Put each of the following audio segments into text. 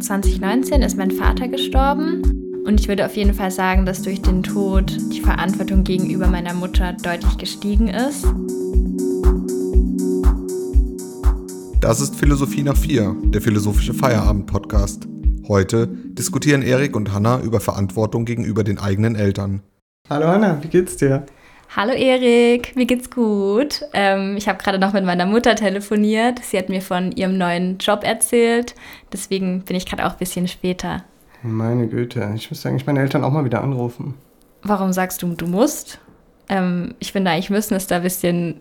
2019 ist mein Vater gestorben und ich würde auf jeden Fall sagen, dass durch den Tod die Verantwortung gegenüber meiner Mutter deutlich gestiegen ist. Das ist Philosophie nach vier, der philosophische Feierabend-Podcast. Heute diskutieren Erik und Hanna über Verantwortung gegenüber den eigenen Eltern. Hallo Hanna, wie geht's dir? Hallo Erik, mir geht's gut. Ähm, ich habe gerade noch mit meiner Mutter telefoniert. Sie hat mir von ihrem neuen Job erzählt. Deswegen bin ich gerade auch ein bisschen später. Meine Güte, ich müsste eigentlich meine Eltern auch mal wieder anrufen. Warum sagst du, du musst? Ähm, ich finde eigentlich müssen ist da ein bisschen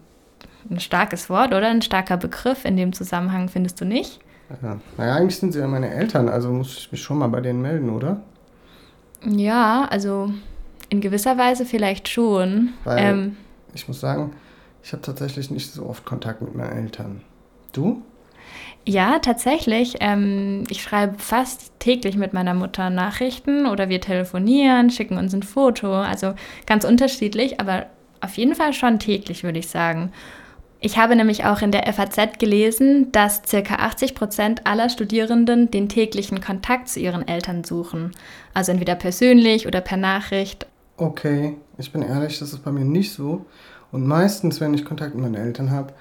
ein starkes Wort, oder? Ein starker Begriff in dem Zusammenhang, findest du nicht? Ja. Naja, eigentlich sind sie ja meine Eltern, also muss ich mich schon mal bei denen melden, oder? Ja, also in gewisser Weise vielleicht schon. Weil ähm, ich muss sagen, ich habe tatsächlich nicht so oft Kontakt mit meinen Eltern. Du? Ja, tatsächlich. Ähm, ich schreibe fast täglich mit meiner Mutter Nachrichten oder wir telefonieren, schicken uns ein Foto. Also ganz unterschiedlich, aber auf jeden Fall schon täglich, würde ich sagen. Ich habe nämlich auch in der FAZ gelesen, dass ca. 80 Prozent aller Studierenden den täglichen Kontakt zu ihren Eltern suchen. Also entweder persönlich oder per Nachricht. Okay, ich bin ehrlich, das ist bei mir nicht so. Und meistens, wenn ich Kontakt mit meinen Eltern habe,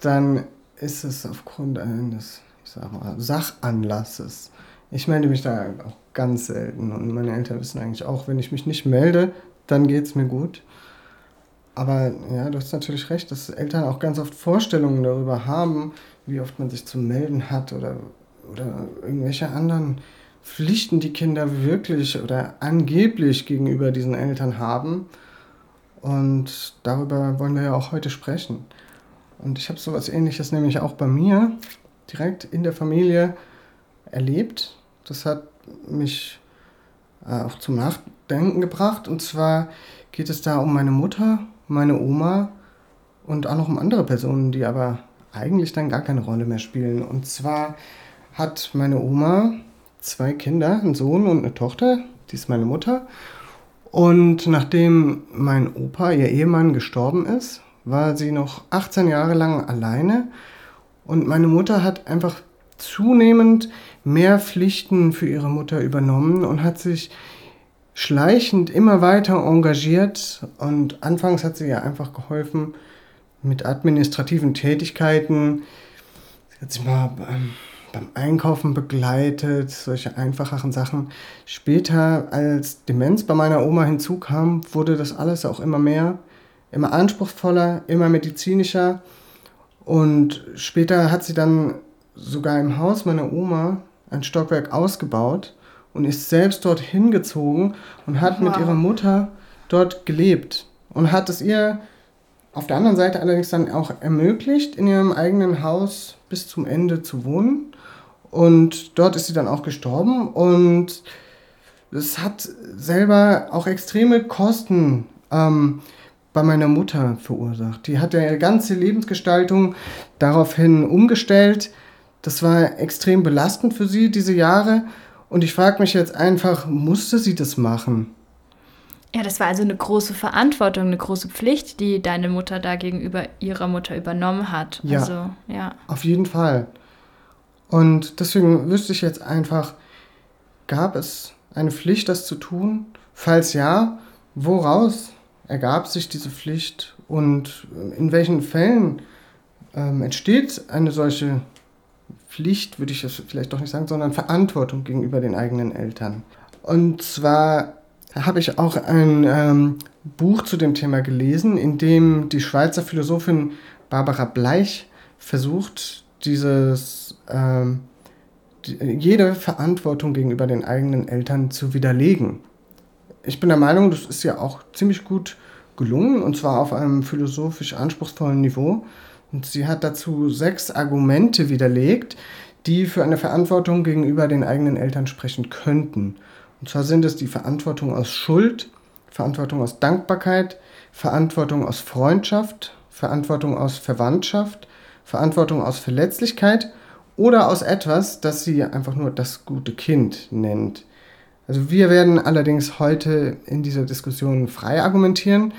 dann ist es aufgrund eines, ich sag mal, Sachanlasses. Ich melde mich da auch ganz selten. Und meine Eltern wissen eigentlich auch, wenn ich mich nicht melde, dann geht es mir gut. Aber ja, du hast natürlich recht, dass Eltern auch ganz oft Vorstellungen darüber haben, wie oft man sich zu melden hat oder, oder irgendwelche anderen Pflichten, die Kinder wirklich oder angeblich gegenüber diesen Eltern haben. Und darüber wollen wir ja auch heute sprechen. Und ich habe sowas ähnliches nämlich auch bei mir direkt in der Familie erlebt. Das hat mich äh, auch zum Nachdenken gebracht. Und zwar geht es da um meine Mutter meine Oma und auch noch um andere Personen, die aber eigentlich dann gar keine Rolle mehr spielen. Und zwar hat meine Oma zwei Kinder, einen Sohn und eine Tochter, die ist meine Mutter. Und nachdem mein Opa, ihr Ehemann, gestorben ist, war sie noch 18 Jahre lang alleine. Und meine Mutter hat einfach zunehmend mehr Pflichten für ihre Mutter übernommen und hat sich schleichend immer weiter engagiert und anfangs hat sie ja einfach geholfen mit administrativen Tätigkeiten. Sie hat sich mal beim, Einkaufen begleitet, solche einfacheren Sachen. Später, als Demenz bei meiner Oma hinzukam, wurde das alles auch immer mehr, immer anspruchsvoller, immer medizinischer. Und später hat sie dann sogar im Haus meiner Oma ein Stockwerk ausgebaut und ist selbst dort hingezogen und hat wow. mit ihrer Mutter dort gelebt und hat es ihr auf der anderen Seite allerdings dann auch ermöglicht, in ihrem eigenen Haus bis zum Ende zu wohnen. Und dort ist sie dann auch gestorben und es hat selber auch extreme Kosten ähm, bei meiner Mutter verursacht. Die hat ja ihre ganze Lebensgestaltung daraufhin umgestellt. Das war extrem belastend für sie, diese Jahre. Und ich frage mich jetzt einfach, musste sie das machen? Ja, das war also eine große Verantwortung, eine große Pflicht, die deine Mutter da gegenüber ihrer Mutter übernommen hat. Ja, also, ja. auf jeden Fall. Und deswegen wüsste ich jetzt einfach, gab es eine Pflicht, das zu tun? Falls ja, woraus ergab sich diese Pflicht und in welchen Fällen ähm, entsteht eine solche Pflicht, würde ich es vielleicht doch nicht sagen, sondern Verantwortung gegenüber den eigenen Eltern. Und zwar habe ich auch ein ähm, Buch zu dem Thema gelesen, in dem die Schweizer Philosophin Barbara Bleich versucht, dieses, ähm, die, jede Verantwortung gegenüber den eigenen Eltern zu widerlegen. Ich bin der Meinung, das ist ja auch ziemlich gut gelungen, und zwar auf einem philosophisch anspruchsvollen Niveau. Und sie hat dazu sechs Argumente widerlegt, die für eine Verantwortung gegenüber den eigenen Eltern sprechen könnten. Und zwar sind es die Verantwortung aus Schuld, Verantwortung aus Dankbarkeit, Verantwortung aus Freundschaft, Verantwortung aus Verwandtschaft, Verantwortung aus Verletzlichkeit oder aus etwas, das sie einfach nur das gute Kind nennt. Also wir werden allerdings heute in dieser Diskussion frei argumentieren,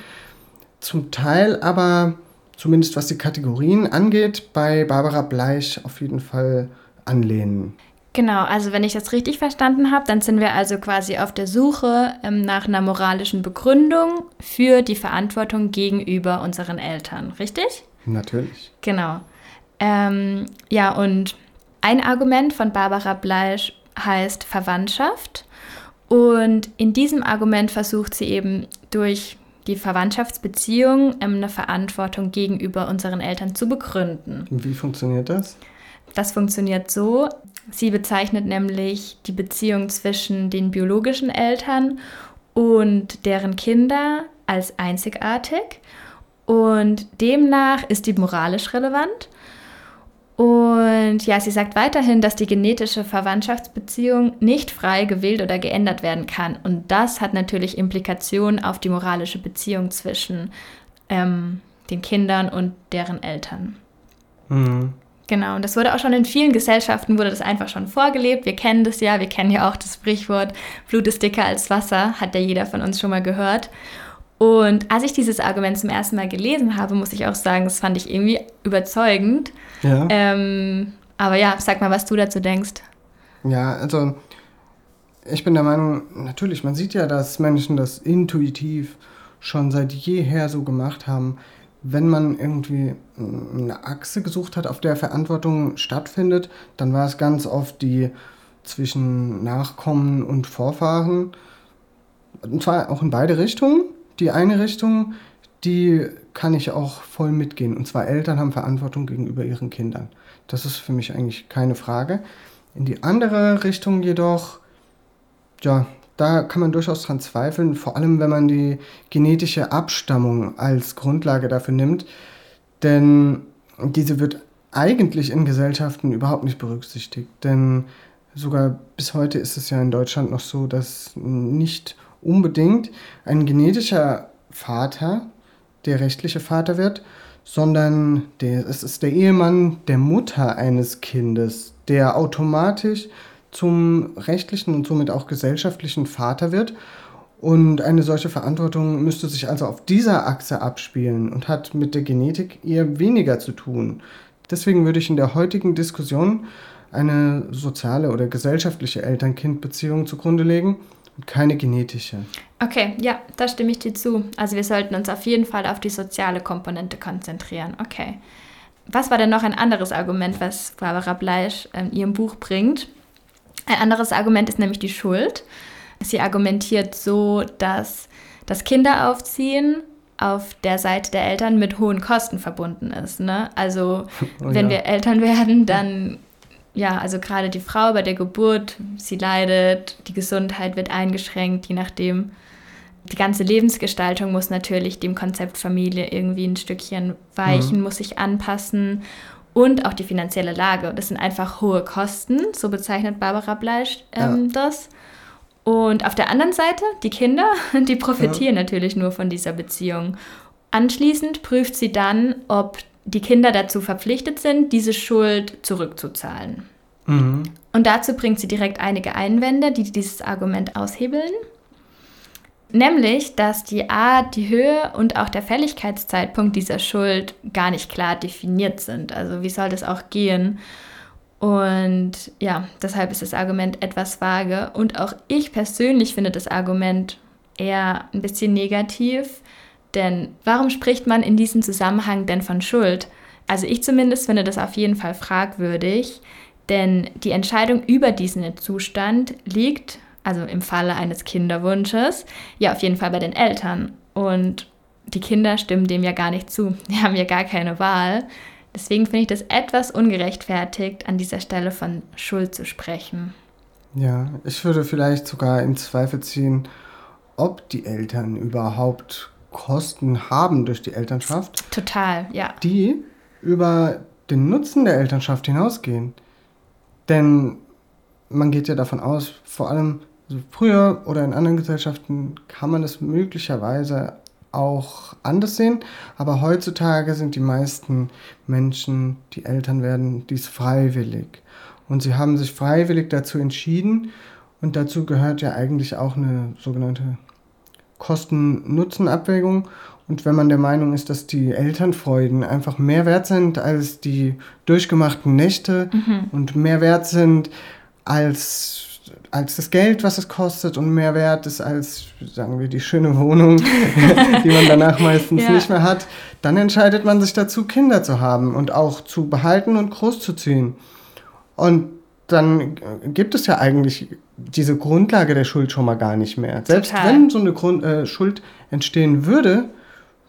zum Teil aber zumindest was die Kategorien angeht, bei Barbara Bleich auf jeden Fall anlehnen. Genau, also wenn ich das richtig verstanden habe, dann sind wir also quasi auf der Suche ähm, nach einer moralischen Begründung für die Verantwortung gegenüber unseren Eltern, richtig? Natürlich. Genau. Ähm, ja, und ein Argument von Barbara Bleisch heißt Verwandtschaft. Und in diesem Argument versucht sie eben durch die Verwandtschaftsbeziehung ähm, eine Verantwortung gegenüber unseren Eltern zu begründen. Wie funktioniert das? Das funktioniert so. Sie bezeichnet nämlich die Beziehung zwischen den biologischen Eltern und deren Kinder als einzigartig und demnach ist die moralisch relevant. Und ja, sie sagt weiterhin, dass die genetische Verwandtschaftsbeziehung nicht frei gewählt oder geändert werden kann. Und das hat natürlich Implikationen auf die moralische Beziehung zwischen ähm, den Kindern und deren Eltern. Mhm. Genau, und das wurde auch schon in vielen Gesellschaften, wurde das einfach schon vorgelebt. Wir kennen das ja, wir kennen ja auch das Sprichwort, Blut ist dicker als Wasser, hat ja jeder von uns schon mal gehört. Und als ich dieses Argument zum ersten Mal gelesen habe, muss ich auch sagen, das fand ich irgendwie überzeugend. Ja. Ähm, aber ja, sag mal, was du dazu denkst. Ja, also ich bin der Meinung, natürlich, man sieht ja, dass Menschen das intuitiv schon seit jeher so gemacht haben wenn man irgendwie eine Achse gesucht hat, auf der Verantwortung stattfindet, dann war es ganz oft die zwischen Nachkommen und Vorfahren. Und zwar auch in beide Richtungen. Die eine Richtung, die kann ich auch voll mitgehen. Und zwar Eltern haben Verantwortung gegenüber ihren Kindern. Das ist für mich eigentlich keine Frage. In die andere Richtung jedoch, ja, da kann man durchaus dran zweifeln, vor allem wenn man die genetische Abstammung als Grundlage dafür nimmt, denn diese wird eigentlich in Gesellschaften überhaupt nicht berücksichtigt, denn sogar bis heute ist es ja in Deutschland noch so, dass nicht unbedingt ein genetischer Vater der rechtliche Vater wird, sondern der, es ist der Ehemann der Mutter eines Kindes, der automatisch zum rechtlichen und somit auch gesellschaftlichen Vater wird. Und eine solche Verantwortung müsste sich also auf dieser Achse abspielen und hat mit der Genetik eher weniger zu tun. Deswegen würde ich in der heutigen Diskussion eine soziale oder gesellschaftliche Eltern-Kind-Beziehung zugrunde legen und keine genetische. Okay, ja, da stimme ich dir zu. Also wir sollten uns auf jeden Fall auf die soziale Komponente konzentrieren. Okay. Was war denn noch ein anderes Argument, was Barbara Bleisch in ihrem Buch bringt? Ein anderes Argument ist nämlich die Schuld. Sie argumentiert so, dass das Kinderaufziehen auf der Seite der Eltern mit hohen Kosten verbunden ist. Ne? Also oh, wenn ja. wir Eltern werden, dann ja, also gerade die Frau bei der Geburt, sie leidet, die Gesundheit wird eingeschränkt, je nachdem. Die ganze Lebensgestaltung muss natürlich dem Konzept Familie irgendwie ein Stückchen weichen, mhm. muss sich anpassen und auch die finanzielle Lage. Das sind einfach hohe Kosten, so bezeichnet Barbara Bleisch ähm, ja. das. Und auf der anderen Seite, die Kinder, die profitieren ja. natürlich nur von dieser Beziehung. Anschließend prüft sie dann, ob die Kinder dazu verpflichtet sind, diese Schuld zurückzuzahlen. Mhm. Und dazu bringt sie direkt einige Einwände, die dieses Argument aushebeln. Nämlich, dass die Art, die Höhe und auch der Fälligkeitszeitpunkt dieser Schuld gar nicht klar definiert sind. Also wie soll das auch gehen? Und ja, deshalb ist das Argument etwas vage. Und auch ich persönlich finde das Argument eher ein bisschen negativ. Denn warum spricht man in diesem Zusammenhang denn von Schuld? Also ich zumindest finde das auf jeden Fall fragwürdig, denn die Entscheidung über diesen Zustand liegt also im Falle eines Kinderwunsches, ja auf jeden Fall bei den Eltern. Und die Kinder stimmen dem ja gar nicht zu. Die haben ja gar keine Wahl. Deswegen finde ich das etwas ungerechtfertigt, an dieser Stelle von Schuld zu sprechen. Ja, ich würde vielleicht sogar in Zweifel ziehen, ob die Eltern überhaupt Kosten haben durch die Elternschaft. Total, ja. Die über den Nutzen der Elternschaft hinausgehen. Denn man geht ja davon aus, vor allem also früher oder in anderen Gesellschaften kann man es möglicherweise auch anders sehen, aber heutzutage sind die meisten Menschen, die Eltern werden, dies freiwillig. Und sie haben sich freiwillig dazu entschieden und dazu gehört ja eigentlich auch eine sogenannte Kosten-Nutzen-Abwägung. Und wenn man der Meinung ist, dass die Elternfreuden einfach mehr wert sind als die durchgemachten Nächte mhm. und mehr wert sind als, als das Geld, was es kostet und mehr wert ist als, sagen wir, die schöne Wohnung, die man danach meistens ja. nicht mehr hat, dann entscheidet man sich dazu, Kinder zu haben und auch zu behalten und großzuziehen. Und dann gibt es ja eigentlich diese Grundlage der Schuld schon mal gar nicht mehr. Selbst Total. wenn so eine Grund, äh, Schuld entstehen würde,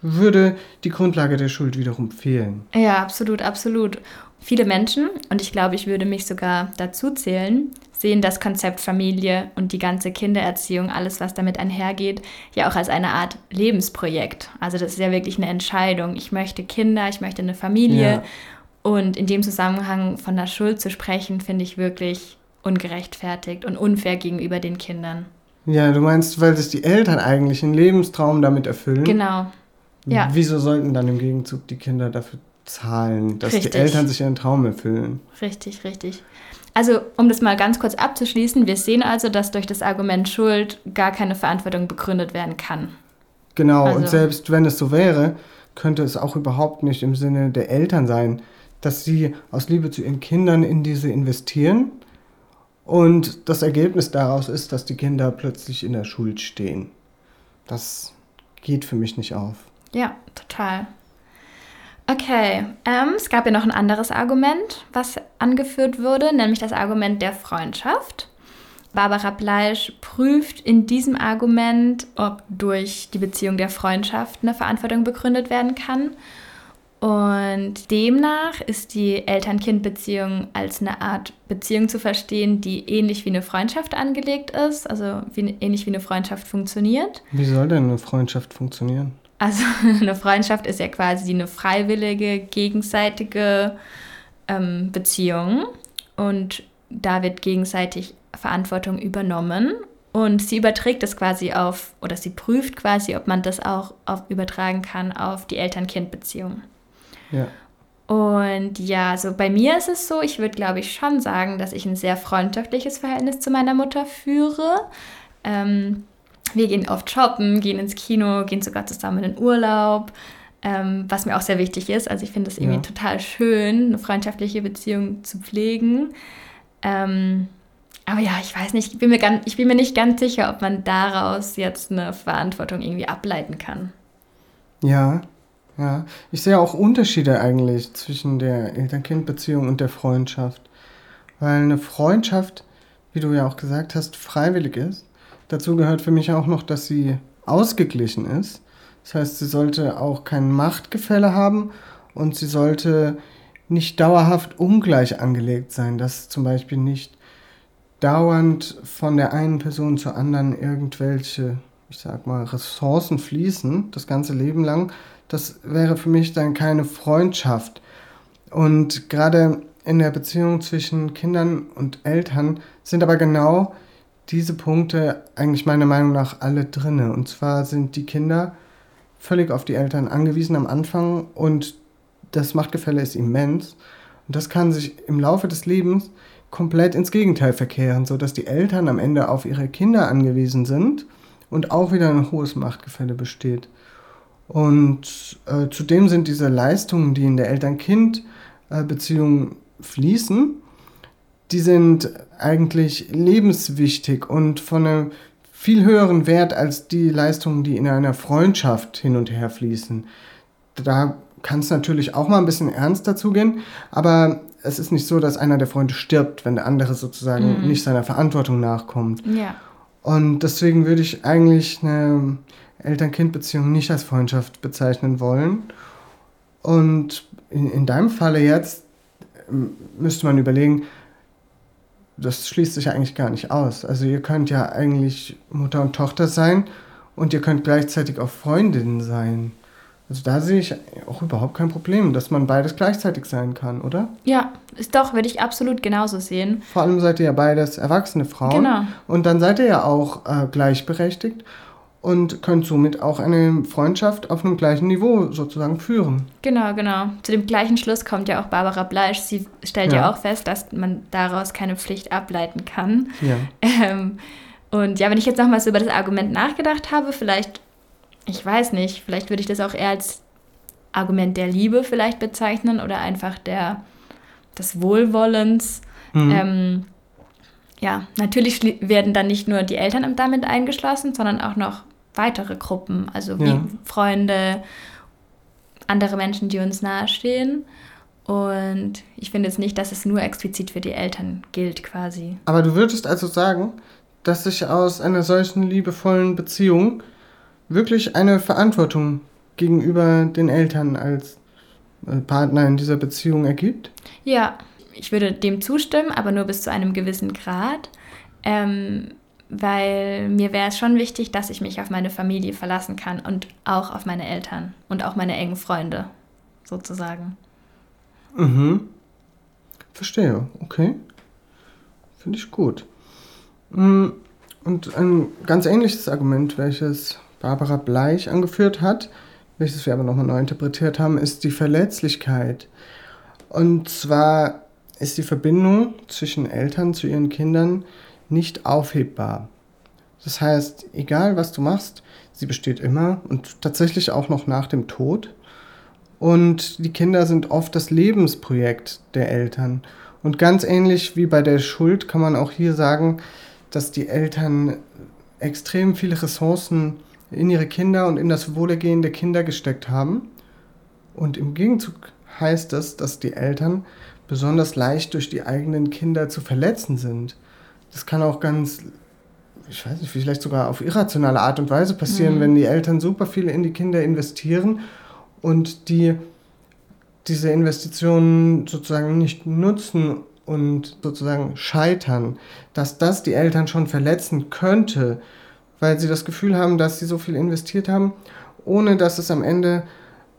würde die Grundlage der Schuld wiederum fehlen. Ja, absolut, absolut. Viele Menschen, und ich glaube, ich würde mich sogar dazu zählen, sehen das Konzept Familie und die ganze Kindererziehung, alles, was damit einhergeht, ja auch als eine Art Lebensprojekt. Also das ist ja wirklich eine Entscheidung. Ich möchte Kinder, ich möchte eine Familie. Ja. Und in dem Zusammenhang von der Schuld zu sprechen, finde ich wirklich ungerechtfertigt und unfair gegenüber den Kindern. Ja, du meinst, weil sich die Eltern eigentlich einen Lebenstraum damit erfüllen? Genau. Ja. Wieso sollten dann im Gegenzug die Kinder dafür zahlen, dass richtig. die Eltern sich ihren Traum erfüllen? Richtig, richtig. Also, um das mal ganz kurz abzuschließen, wir sehen also, dass durch das Argument Schuld gar keine Verantwortung begründet werden kann. Genau, also. und selbst wenn es so wäre, könnte es auch überhaupt nicht im Sinne der Eltern sein, dass sie aus Liebe zu ihren Kindern in diese investieren und das Ergebnis daraus ist, dass die Kinder plötzlich in der Schuld stehen. Das geht für mich nicht auf. Ja, total. Okay, ähm, es gab ja noch ein anderes Argument, was angeführt wurde, nämlich das Argument der Freundschaft. Barbara Bleisch prüft in diesem Argument, ob durch die Beziehung der Freundschaft eine Verantwortung begründet werden kann. Und demnach ist die Eltern-Kind-Beziehung als eine Art Beziehung zu verstehen, die ähnlich wie eine Freundschaft angelegt ist, also wie, ähnlich wie eine Freundschaft funktioniert. Wie soll denn eine Freundschaft funktionieren? Also eine Freundschaft ist ja quasi eine freiwillige, gegenseitige ähm, Beziehung und da wird gegenseitig Verantwortung übernommen und sie überträgt es quasi auf, oder sie prüft quasi, ob man das auch auf, übertragen kann auf die Eltern-Kind-Beziehung. Ja. Und ja, so bei mir ist es so, ich würde glaube ich schon sagen, dass ich ein sehr freundschaftliches Verhältnis zu meiner Mutter führe. Ähm, wir gehen oft shoppen, gehen ins Kino, gehen sogar zusammen in den Urlaub, ähm, was mir auch sehr wichtig ist. Also ich finde es irgendwie ja. total schön, eine freundschaftliche Beziehung zu pflegen. Ähm, aber ja, ich weiß nicht, ich bin, mir ganz, ich bin mir nicht ganz sicher, ob man daraus jetzt eine Verantwortung irgendwie ableiten kann. Ja, ja. Ich sehe auch Unterschiede eigentlich zwischen der Eltern-Kind-Beziehung und der Freundschaft. Weil eine Freundschaft, wie du ja auch gesagt hast, freiwillig ist Dazu gehört für mich auch noch, dass sie ausgeglichen ist. Das heißt, sie sollte auch kein Machtgefälle haben und sie sollte nicht dauerhaft ungleich angelegt sein, dass zum Beispiel nicht dauernd von der einen Person zur anderen irgendwelche, ich sag mal, Ressourcen fließen, das ganze Leben lang. Das wäre für mich dann keine Freundschaft. Und gerade in der Beziehung zwischen Kindern und Eltern sind aber genau diese Punkte eigentlich meiner Meinung nach alle drinne. Und zwar sind die Kinder völlig auf die Eltern angewiesen am Anfang und das Machtgefälle ist immens. Und das kann sich im Laufe des Lebens komplett ins Gegenteil verkehren, sodass die Eltern am Ende auf ihre Kinder angewiesen sind und auch wieder ein hohes Machtgefälle besteht. Und äh, zudem sind diese Leistungen, die in der Eltern-Kind-Beziehung äh, fließen, die sind eigentlich lebenswichtig und von einem viel höheren Wert als die Leistungen, die in einer Freundschaft hin und her fließen. Da kann es natürlich auch mal ein bisschen ernst dazu gehen, aber es ist nicht so, dass einer der Freunde stirbt, wenn der andere sozusagen mhm. nicht seiner Verantwortung nachkommt. Ja. Und deswegen würde ich eigentlich eine Eltern-Kind-Beziehung nicht als Freundschaft bezeichnen wollen. Und in, in deinem Falle jetzt ähm, müsste man überlegen, das schließt sich ja eigentlich gar nicht aus. Also ihr könnt ja eigentlich Mutter und Tochter sein und ihr könnt gleichzeitig auch Freundinnen sein. Also da sehe ich auch überhaupt kein Problem, dass man beides gleichzeitig sein kann, oder? Ja, ist doch, würde ich absolut genauso sehen. Vor allem seid ihr ja beides erwachsene Frauen. Genau. Und dann seid ihr ja auch äh, gleichberechtigt und könnt somit auch eine Freundschaft auf einem gleichen Niveau sozusagen führen. Genau, genau. Zu dem gleichen Schluss kommt ja auch Barbara Bleisch. Sie stellt ja, ja auch fest, dass man daraus keine Pflicht ableiten kann. Ja. Ähm, und ja, wenn ich jetzt nochmal so über das Argument nachgedacht habe, vielleicht ich weiß nicht, vielleicht würde ich das auch eher als Argument der Liebe vielleicht bezeichnen oder einfach der, des Wohlwollens. Mhm. Ähm, ja, natürlich werden dann nicht nur die Eltern damit eingeschlossen, sondern auch noch weitere Gruppen, also wie ja. Freunde, andere Menschen, die uns nahestehen. Und ich finde jetzt nicht, dass es nur explizit für die Eltern gilt, quasi. Aber du würdest also sagen, dass sich aus einer solchen liebevollen Beziehung wirklich eine Verantwortung gegenüber den Eltern als äh, Partner in dieser Beziehung ergibt? Ja, ich würde dem zustimmen, aber nur bis zu einem gewissen Grad. Ähm, weil mir wäre es schon wichtig, dass ich mich auf meine Familie verlassen kann und auch auf meine Eltern und auch meine engen Freunde, sozusagen. Mhm. Verstehe, okay. Finde ich gut. Mm, und ein ganz ähnliches Argument, welches Barbara Bleich angeführt hat, welches wir aber nochmal neu interpretiert haben, ist die Verletzlichkeit. Und zwar ist die Verbindung zwischen Eltern zu ihren Kindern nicht aufhebbar. Das heißt, egal was du machst, sie besteht immer und tatsächlich auch noch nach dem Tod. Und die Kinder sind oft das Lebensprojekt der Eltern. Und ganz ähnlich wie bei der Schuld kann man auch hier sagen, dass die Eltern extrem viele Ressourcen in ihre Kinder und in das Wohlergehen der Kinder gesteckt haben. Und im Gegenzug heißt das, dass die Eltern besonders leicht durch die eigenen Kinder zu verletzen sind. Das kann auch ganz, ich weiß nicht, vielleicht sogar auf irrationale Art und Weise passieren, mhm. wenn die Eltern super viel in die Kinder investieren und die diese Investitionen sozusagen nicht nutzen und sozusagen scheitern, dass das die Eltern schon verletzen könnte, weil sie das Gefühl haben, dass sie so viel investiert haben, ohne dass es am Ende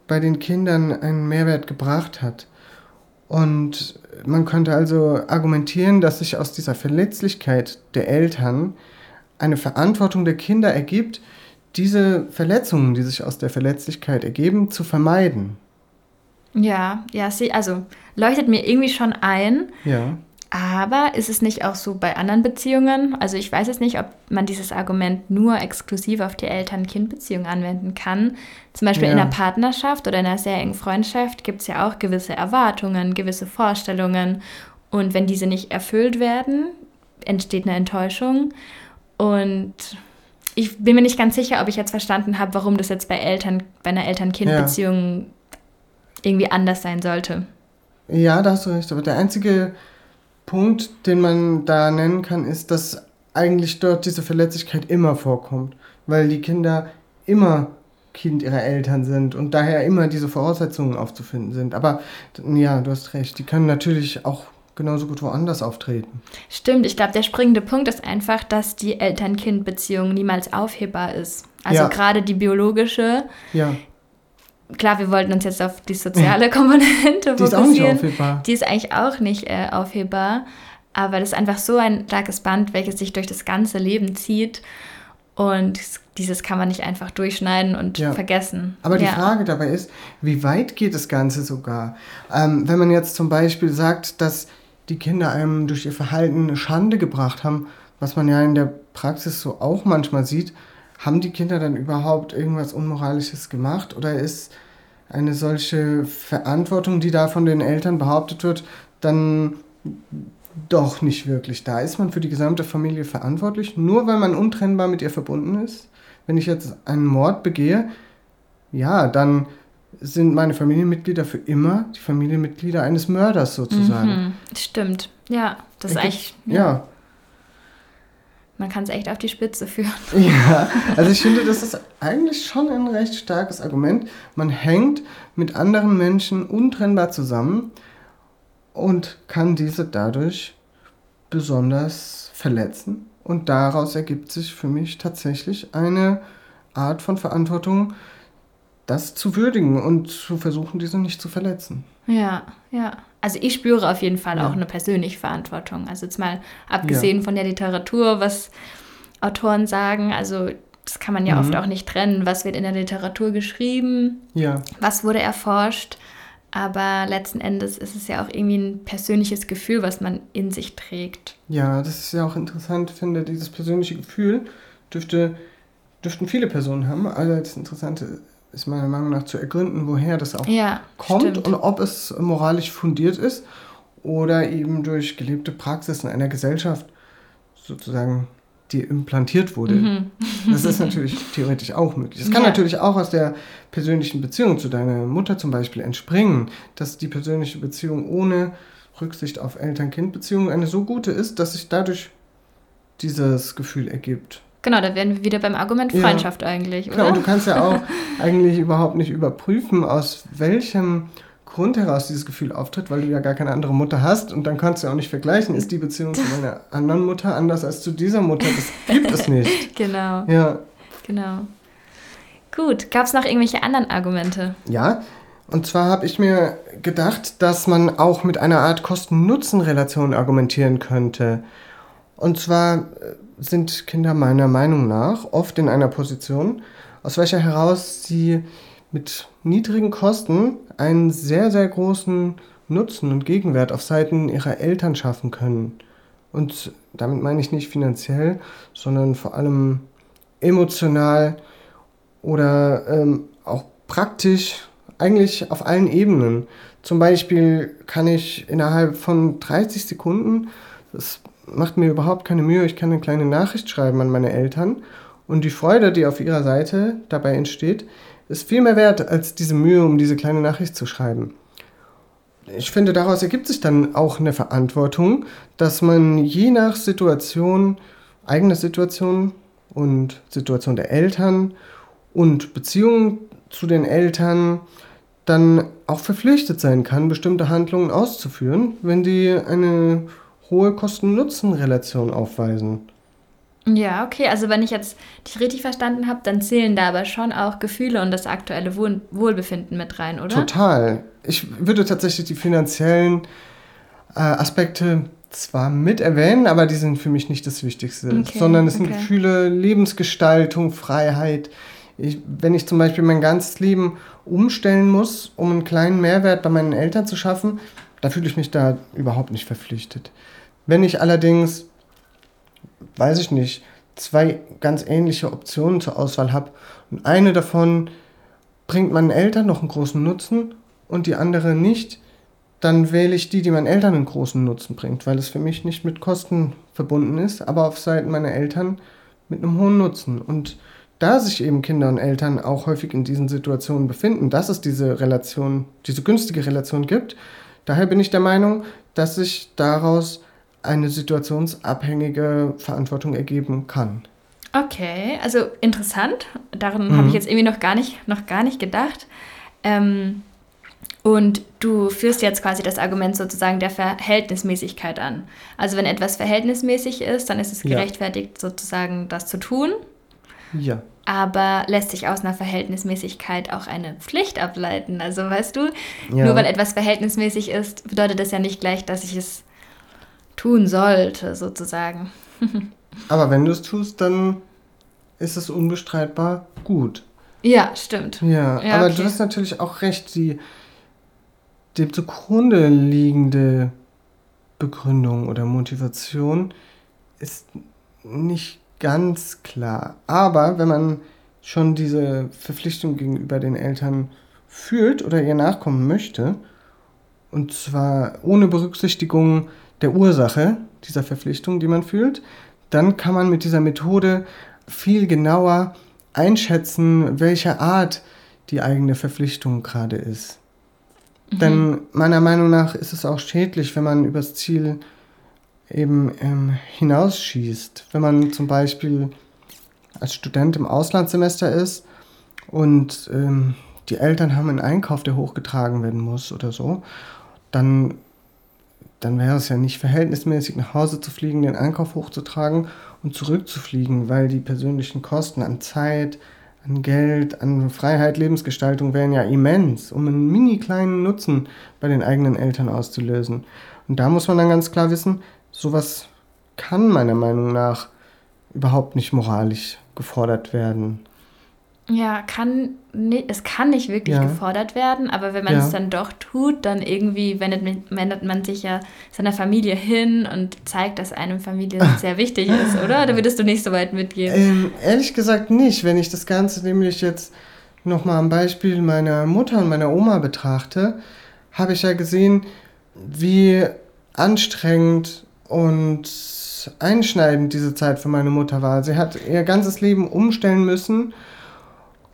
bei den Kindern einen Mehrwert gebracht hat. Und man könnte also argumentieren, dass sich aus dieser Verletzlichkeit der Eltern eine Verantwortung der Kinder ergibt, diese Verletzungen, die sich aus der Verletzlichkeit ergeben, zu vermeiden. Ja, ja, sie, also leuchtet mir irgendwie schon ein. Ja. Aber ist es nicht auch so bei anderen Beziehungen? Also ich weiß jetzt nicht, ob man dieses Argument nur exklusiv auf die Eltern-Kind-Beziehung anwenden kann. Zum Beispiel ja. in einer Partnerschaft oder in einer sehr engen Freundschaft gibt es ja auch gewisse Erwartungen, gewisse Vorstellungen. Und wenn diese nicht erfüllt werden, entsteht eine Enttäuschung. Und ich bin mir nicht ganz sicher, ob ich jetzt verstanden habe, warum das jetzt bei Eltern, bei einer Eltern-Kind-Beziehung ja. irgendwie anders sein sollte. Ja, da hast du recht. Aber der einzige Punkt, den man da nennen kann, ist, dass eigentlich dort diese Verletzlichkeit immer vorkommt, weil die Kinder immer Kind ihrer Eltern sind und daher immer diese Voraussetzungen aufzufinden sind. Aber ja, du hast recht, die können natürlich auch genauso gut woanders auftreten. Stimmt, ich glaube, der springende Punkt ist einfach, dass die Eltern-Kind-Beziehung niemals aufhebbar ist. Also ja. gerade die biologische, ja klar, wir wollten uns jetzt auf die soziale Komponente die fokussieren. Die ist auch nicht aufhebbar. Die ist eigentlich auch nicht äh, aufhebbar. Aber das ist einfach so ein starkes Band, welches sich durch das ganze Leben zieht. Und dieses kann man nicht einfach durchschneiden und ja. vergessen. Aber die ja. Frage dabei ist, wie weit geht das Ganze sogar? Ähm, wenn man jetzt zum Beispiel sagt, dass die Kinder einem durch ihr Verhalten eine Schande gebracht haben, was man ja in der Praxis so auch manchmal sieht, haben die Kinder dann überhaupt irgendwas Unmoralisches gemacht oder ist eine solche Verantwortung, die da von den Eltern behauptet wird, dann doch nicht wirklich da? Ist man für die gesamte Familie verantwortlich, nur weil man untrennbar mit ihr verbunden ist? Wenn ich jetzt einen Mord begehe, ja, dann sind meine Familienmitglieder für immer die Familienmitglieder eines Mörders sozusagen. Mhm, stimmt, ja, das ist eigentlich. ja. ja man kann es echt auf die Spitze führen. Ja, also ich finde, das ist eigentlich schon ein recht starkes Argument. Man hängt mit anderen Menschen untrennbar zusammen und kann diese dadurch besonders verletzen. Und daraus ergibt sich für mich tatsächlich eine Art von Verantwortung, das zu würdigen und zu versuchen, diese nicht zu verletzen. Ja, ja. Also ich spüre auf jeden Fall ja. auch eine persönliche Verantwortung. Also jetzt mal abgesehen ja. von der Literatur, was Autoren sagen, also das kann man ja mhm. oft auch nicht trennen. Was wird in der Literatur geschrieben? Ja. Was wurde erforscht? Aber letzten Endes ist es ja auch irgendwie ein persönliches Gefühl, was man in sich trägt. Ja, das ist ja auch interessant, finde dieses persönliche Gefühl dürfte dürften viele Personen haben. Also das Interessante ist meiner Meinung nach zu ergründen, woher das auch Ja, kommt stimmt. und ob es moralisch fundiert ist oder eben durch gelebte Praxis in einer Gesellschaft sozusagen die implantiert wurde. Mhm. Das ist natürlich theoretisch auch möglich. Es kann Ja. natürlich auch aus der persönlichen Beziehung zu deiner Mutter zum Beispiel entspringen, dass die persönliche Beziehung ohne Rücksicht auf Eltern-Kind-Beziehungen eine so gute ist, dass sich dadurch dieses Gefühl ergibt. Genau, da wären wir wieder beim Argument Ja. Freundschaft eigentlich, Genau, und oder? du kannst ja auch eigentlich überhaupt nicht überprüfen, aus welchem Grund heraus dieses Gefühl auftritt, weil du ja gar keine andere Mutter hast und dann kannst du auch nicht vergleichen, ist die Beziehung zu meiner anderen Mutter anders als zu dieser Mutter. Das gibt es nicht. Genau, Ja, genau. Gut, gab es noch irgendwelche anderen Argumente? ja. Und zwar habe ich mir gedacht, dass man auch mit einer Art Kosten-Nutzen-Relation argumentieren könnte. Und zwar äh, sind Kinder meiner Meinung nach oft in einer Position, aus welcher heraus sie mit niedrigen Kosten einen sehr, sehr großen Nutzen und Gegenwert auf Seiten ihrer Eltern schaffen können. Und damit meine ich nicht finanziell, sondern vor allem emotional oder ähm, auch praktisch, eigentlich auf allen Ebenen. Zum Beispiel kann ich innerhalb von 30 Sekunden, das macht mir überhaupt keine Mühe, ich kann eine kleine Nachricht schreiben an meine Eltern und die Freude, die auf ihrer Seite dabei entsteht, ist viel mehr wert als diese Mühe, um diese kleine Nachricht zu schreiben. Ich finde, daraus ergibt sich dann auch eine Verantwortung, dass man je nach Situation, eigene Situation und Situation der Eltern und Beziehung zu den Eltern dann auch verpflichtet sein kann, bestimmte Handlungen auszuführen, wenn die eine hohe Kosten-Nutzen-Relation aufweisen. Ja, okay, also wenn ich jetzt dich richtig verstanden habe, dann zählen da aber schon auch Gefühle und das aktuelle Wohl Wohlbefinden mit rein, oder? Total. Ich würde tatsächlich die finanziellen äh, Aspekte zwar mit erwähnen, aber die sind für mich nicht das Wichtigste, Okay, sondern es sind okay. Gefühle, Lebensgestaltung, Freiheit. Ich, wenn ich zum Beispiel mein ganzes Leben umstellen muss, um einen kleinen Mehrwert bei meinen Eltern zu schaffen, da fühle ich mich da überhaupt nicht verpflichtet. Wenn ich allerdings, weiß ich nicht, zwei ganz ähnliche Optionen zur Auswahl habe und eine davon bringt meinen Eltern noch einen großen Nutzen und die andere nicht, dann wähle ich die, die meinen Eltern einen großen Nutzen bringt, weil es für mich nicht mit Kosten verbunden ist, aber auf Seiten meiner Eltern mit einem hohen Nutzen. Und da sich eben Kinder und Eltern auch häufig in diesen Situationen befinden, dass es diese Relation, diese günstige Relation gibt, daher bin ich der Meinung, dass sich daraus eine situationsabhängige Verantwortung ergeben kann. Okay, also interessant. Daran Mhm. habe ich jetzt irgendwie noch gar nicht, noch gar nicht gedacht. Ähm, und du führst jetzt quasi das Argument sozusagen der Verhältnismäßigkeit an. Also wenn etwas verhältnismäßig ist, dann ist es Ja. gerechtfertigt sozusagen das zu tun. Ja. Aber lässt sich aus einer Verhältnismäßigkeit auch eine Pflicht ableiten? Also weißt du, Ja. nur weil etwas verhältnismäßig ist, bedeutet das ja nicht gleich, dass ich es tun sollte, sozusagen. Aber wenn du es tust, dann ist es unbestreitbar gut. Ja, stimmt. Ja, Ja, aber okay. du hast natürlich auch recht, die dem zugrunde liegende Begründung oder Motivation ist nicht ganz klar. Aber wenn man schon diese Verpflichtung gegenüber den Eltern fühlt oder ihr nachkommen möchte, und zwar ohne Berücksichtigung der Ursache dieser Verpflichtung, die man fühlt, dann kann man mit dieser Methode viel genauer einschätzen, welcher Art die eigene Verpflichtung gerade ist. Denn meiner Meinung nach ist es auch schädlich, wenn man übers Ziel eben ähm, hinausschießt. Wenn man zum Beispiel als Student im Auslandssemester ist und ähm, die Eltern haben einen Einkauf, der hochgetragen werden muss oder so, dann, dann wäre es ja nicht verhältnismäßig, nach Hause zu fliegen, den Einkauf hochzutragen und zurückzufliegen, weil die persönlichen Kosten an Zeit, an Geld, an Freiheit, Lebensgestaltung wären ja immens, um einen mini kleinen Nutzen bei den eigenen Eltern auszulösen. Und da muss man dann ganz klar wissen, sowas kann meiner Meinung nach überhaupt nicht moralisch gefordert werden. Ja, kann nicht, es kann nicht wirklich ja. gefordert werden, aber wenn man ja. es dann doch tut, dann irgendwie wendet, wendet man sich ja seiner Familie hin und zeigt, dass einem Familie sehr wichtig ist, oder? Da würdest du nicht so weit mitgehen? Ähm, ehrlich gesagt nicht. Wenn ich das Ganze nämlich jetzt nochmal am Beispiel meiner Mutter und meiner Oma betrachte, habe ich ja gesehen, wie anstrengend und einschneidend diese Zeit für meine Mutter war. Sie hat ihr ganzes Leben umstellen müssen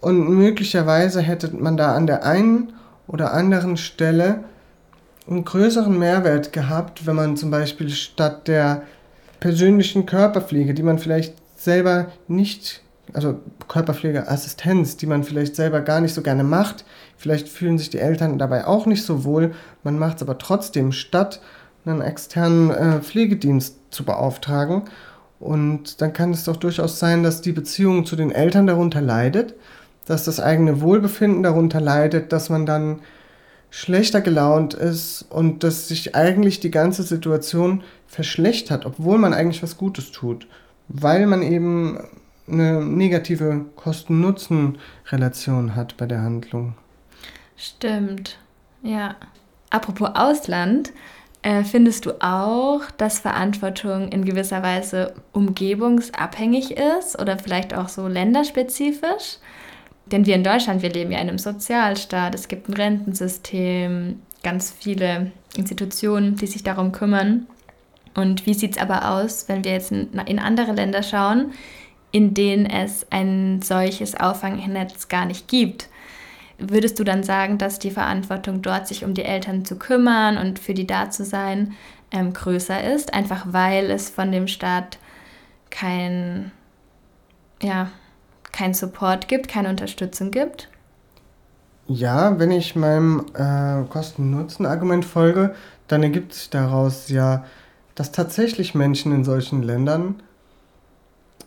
und möglicherweise hätte man da an der einen oder anderen Stelle einen größeren Mehrwert gehabt, wenn man zum Beispiel statt der persönlichen Körperpflege, die man vielleicht selber nicht, also Körperpflegeassistenz, die man vielleicht selber gar nicht so gerne macht, vielleicht fühlen sich die Eltern dabei auch nicht so wohl, man macht es aber trotzdem, statt einen externen äh, Pflegedienst zu beauftragen. Und dann kann es doch durchaus sein, dass die Beziehung zu den Eltern darunter leidet, dass das eigene Wohlbefinden darunter leidet, dass man dann schlechter gelaunt ist und dass sich eigentlich die ganze Situation verschlechtert, obwohl man eigentlich was Gutes tut, weil man eben eine negative Kosten-Nutzen-Relation hat bei der Handlung. Stimmt, ja. Apropos Ausland, äh, findest du auch, dass Verantwortung in gewisser Weise umgebungsabhängig ist oder vielleicht auch so länderspezifisch? Denn wir in Deutschland, wir leben ja in einem Sozialstaat, es gibt ein Rentensystem, ganz viele Institutionen, die sich darum kümmern. Und wie sieht es aber aus, wenn wir jetzt in andere Länder schauen, in denen es ein solches Auffangnetz gar nicht gibt? Würdest du dann sagen, dass die Verantwortung dort, sich um die Eltern zu kümmern und für die da zu sein, ähm, größer ist, einfach weil es von dem Staat kein, ja, kein Support gibt, keine Unterstützung gibt? Ja, wenn ich meinem äh, Kosten-Nutzen-Argument folge, dann ergibt sich daraus ja, dass tatsächlich Menschen in solchen Ländern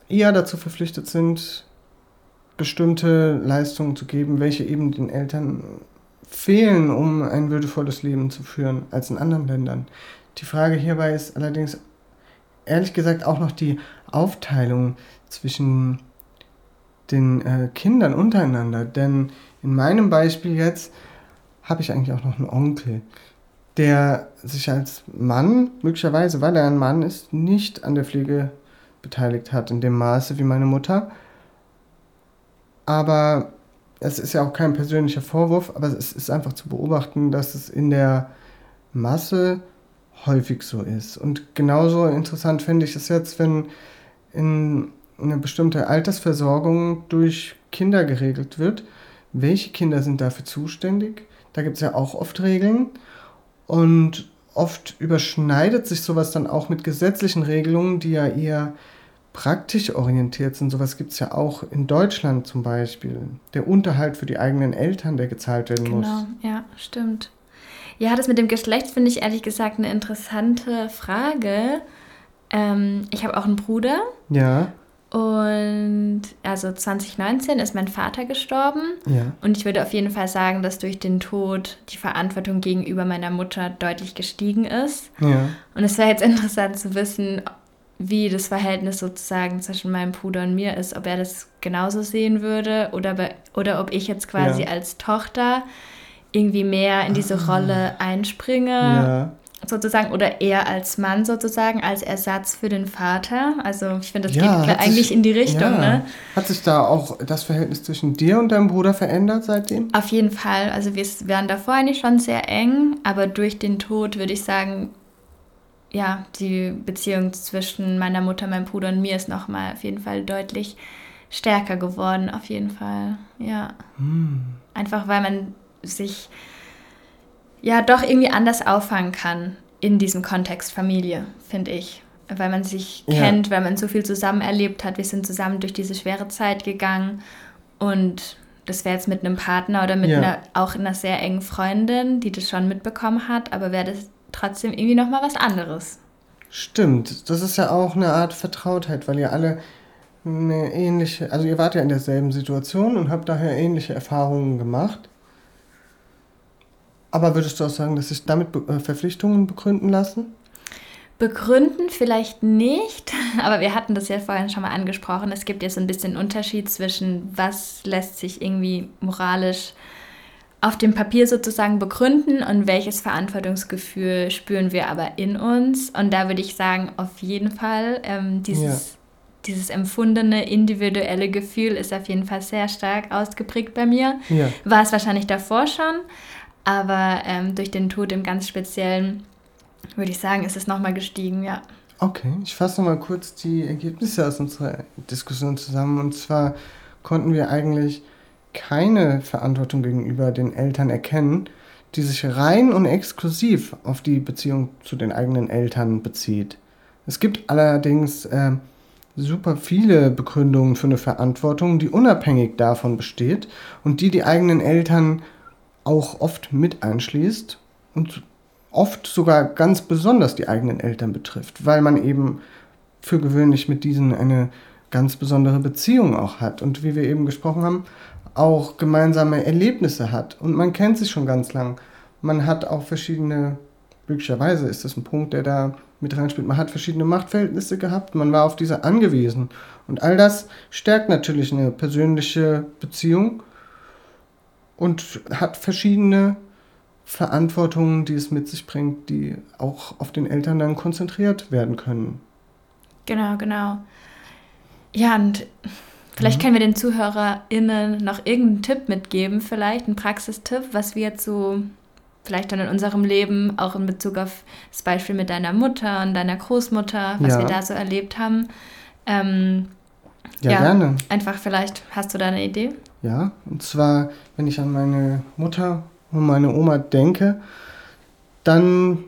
eher dazu verpflichtet sind, bestimmte Leistungen zu geben, welche eben den Eltern fehlen, um ein würdevolles Leben zu führen, als in anderen Ländern. Die Frage hierbei ist allerdings ehrlich gesagt auch noch die Aufteilung zwischen den äh, Kindern untereinander. Denn in meinem Beispiel jetzt habe ich eigentlich auch noch einen Onkel, der sich als Mann, möglicherweise weil er ein Mann ist, nicht an der Pflege beteiligt hat in dem Maße wie meine Mutter aber es ist ja auch kein persönlicher Vorwurf, aber es ist einfach zu beobachten, dass es in der Masse häufig so ist. Und genauso interessant finde ich es jetzt, wenn in eine bestimmte Altersversorgung durch Kinder geregelt wird. Welche Kinder sind dafür zuständig? Da gibt es ja auch oft Regeln. Und oft überschneidet sich sowas dann auch mit gesetzlichen Regelungen, die ja eher praktisch orientiert sind. Sowas gibt es ja auch in Deutschland zum Beispiel. Der Unterhalt für die eigenen Eltern, der gezahlt werden genau, muss. Genau, ja, stimmt. Ja, das mit dem Geschlecht finde ich ehrlich gesagt eine interessante Frage. Ähm, ich habe auch einen Bruder. Ja. Und also 2019 ist mein Vater gestorben. Ja. Und ich würde auf jeden Fall sagen, dass durch den Tod die Verantwortung gegenüber meiner Mutter deutlich gestiegen ist. Ja. Und es wäre jetzt interessant zu wissen, wie das Verhältnis sozusagen zwischen meinem Bruder und mir ist, ob er das genauso sehen würde oder, oder ob ich jetzt quasi ja. als Tochter irgendwie mehr in diese ah. Rolle einspringe. Ja. Sozusagen, oder er als Mann sozusagen, als Ersatz für den Vater. Also ich finde, das ja, geht eigentlich sich, in die Richtung. Ne? Hat sich da auch das Verhältnis zwischen dir und deinem Bruder verändert seitdem? Auf jeden Fall. Also wir waren davor eigentlich schon sehr eng, aber durch den Tod würde ich sagen, ja, die Beziehung zwischen meiner Mutter, meinem Bruder und mir ist nochmal auf jeden Fall deutlich stärker geworden, auf jeden Fall. Ja. Hm. Einfach weil man sich ja doch irgendwie anders auffangen kann in diesem Kontext Familie, finde ich. Weil man sich ja. kennt, weil man so viel zusammen erlebt hat. Wir sind zusammen durch diese schwere Zeit gegangen und das wäre jetzt mit einem Partner oder mit ja. einer auch einer sehr engen Freundin, die das schon mitbekommen hat, aber wäre das trotzdem irgendwie nochmal was anderes. Stimmt, das ist ja auch eine Art Vertrautheit, weil ihr alle eine ähnliche, also ihr wart ja in derselben Situation und habt daher ähnliche Erfahrungen gemacht. Aber würdest du auch sagen, dass sich damit Be äh, Verpflichtungen begründen lassen? Begründen vielleicht nicht, aber wir hatten das ja vorhin schon mal angesprochen. Es gibt ja so ein bisschen Unterschied zwischen, was lässt sich irgendwie moralisch auf dem Papier sozusagen begründen und welches Verantwortungsgefühl spüren wir aber in uns. Und da würde ich sagen, auf jeden Fall ähm, dieses, ja. dieses empfundene individuelle Gefühl ist auf jeden Fall sehr stark ausgeprägt bei mir. Ja. War es wahrscheinlich davor schon, aber ähm, durch den Tod im ganz Speziellen würde ich sagen, ist es nochmal gestiegen, ja. Okay, ich fasse nochmal kurz die Ergebnisse aus unserer Diskussion zusammen. Und zwar konnten wir eigentlich keine Verantwortung gegenüber den Eltern erkennen, die sich rein und exklusiv auf die Beziehung zu den eigenen Eltern bezieht. Es gibt allerdings äh, super viele Begründungen für eine Verantwortung, die unabhängig davon besteht und die die eigenen Eltern auch oft mit einschließt und oft sogar ganz besonders die eigenen Eltern betrifft, weil man eben für gewöhnlich mit diesen eine ganz besondere Beziehung auch hat und wie wir eben gesprochen haben, auch gemeinsame Erlebnisse hat. Und man kennt sich schon ganz lang. Man hat auch verschiedene, möglicherweise ist das ein Punkt, der da mit reinspielt, man hat verschiedene Machtverhältnisse gehabt, man war auf diese angewiesen. Und all das stärkt natürlich eine persönliche Beziehung und hat verschiedene Verantwortungen, die es mit sich bringt, die auch auf den Eltern dann konzentriert werden können. Genau, genau. Ja, und vielleicht mhm. können wir den ZuhörerInnen noch irgendeinen Tipp mitgeben, vielleicht einen Praxistipp, was wir jetzt so vielleicht dann in unserem Leben, auch in Bezug auf das Beispiel mit deiner Mutter und deiner Großmutter, was ja. wir da so erlebt haben. Ähm, ja, ja, gerne. Einfach vielleicht, hast du da eine Idee? Ja, und zwar, wenn ich an meine Mutter und meine Oma denke, dann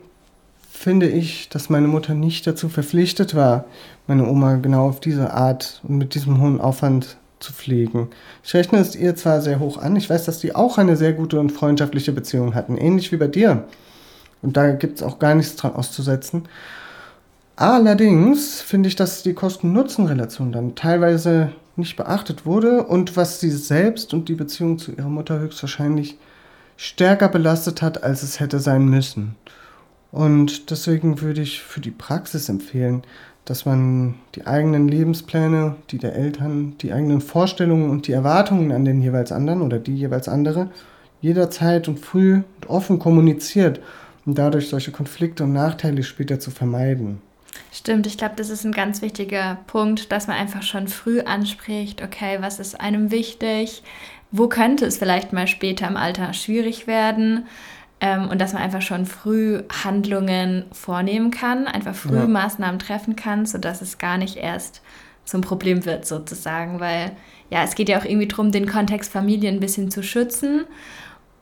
finde ich, dass meine Mutter nicht dazu verpflichtet war, meine Oma genau auf diese Art und mit diesem hohen Aufwand zu pflegen. Ich rechne es ihr zwar sehr hoch an, ich weiß, dass die auch eine sehr gute und freundschaftliche Beziehung hatten, ähnlich wie bei dir. Und da gibt es auch gar nichts dran auszusetzen. Allerdings finde ich, dass die Kosten-Nutzen-Relation dann teilweise nicht beachtet wurde und was sie selbst und die Beziehung zu ihrer Mutter höchstwahrscheinlich stärker belastet hat, als es hätte sein müssen. Und deswegen würde ich für die Praxis empfehlen, dass man die eigenen Lebenspläne, die der Eltern, die eigenen Vorstellungen und die Erwartungen an den jeweils anderen oder die jeweils andere jederzeit und früh und offen kommuniziert, um dadurch solche Konflikte und Nachteile später zu vermeiden. Stimmt, ich glaube, das ist ein ganz wichtiger Punkt, dass man einfach schon früh anspricht, okay, was ist einem wichtig, wo könnte es vielleicht mal später im Alter schwierig werden? Ähm, und dass man einfach schon früh Handlungen vornehmen kann, einfach früh ja. Maßnahmen treffen kann, sodass es gar nicht erst zum Problem wird sozusagen, weil ja, es geht ja auch irgendwie darum, den Kontext Familie ein bisschen zu schützen.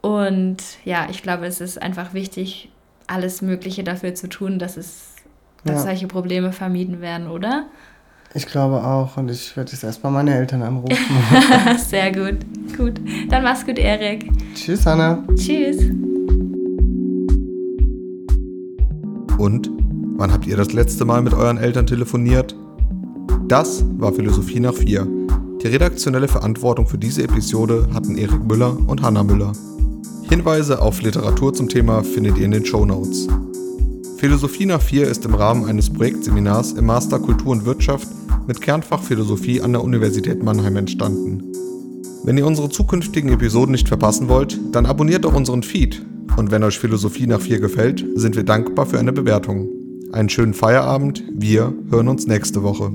Und ja, ich glaube, es ist einfach wichtig, alles Mögliche dafür zu tun, dass es dass ja. solche Probleme vermieden werden, oder? Ich glaube auch und ich werde jetzt erstmal meine Eltern anrufen. Sehr gut. Gut. Dann mach's gut, Erik. Tschüss, Hanna. Tschüss. Und wann habt ihr das letzte Mal mit euren Eltern telefoniert? Das war Philosophie nach vier. Die redaktionelle Verantwortung für diese Episode hatten Erik Müller und Hanna Müller. Hinweise auf Literatur zum Thema findet ihr in den Show Notes. Philosophie nach vier ist im Rahmen eines Projektseminars im Master Kultur und Wirtschaft mit Kernfach Philosophie an der Universität Mannheim entstanden. Wenn ihr unsere zukünftigen Episoden nicht verpassen wollt, dann abonniert doch unseren Feed. Und wenn euch Philosophie nach 4 gefällt, sind wir dankbar für eine Bewertung. Einen schönen Feierabend, wir hören uns nächste Woche.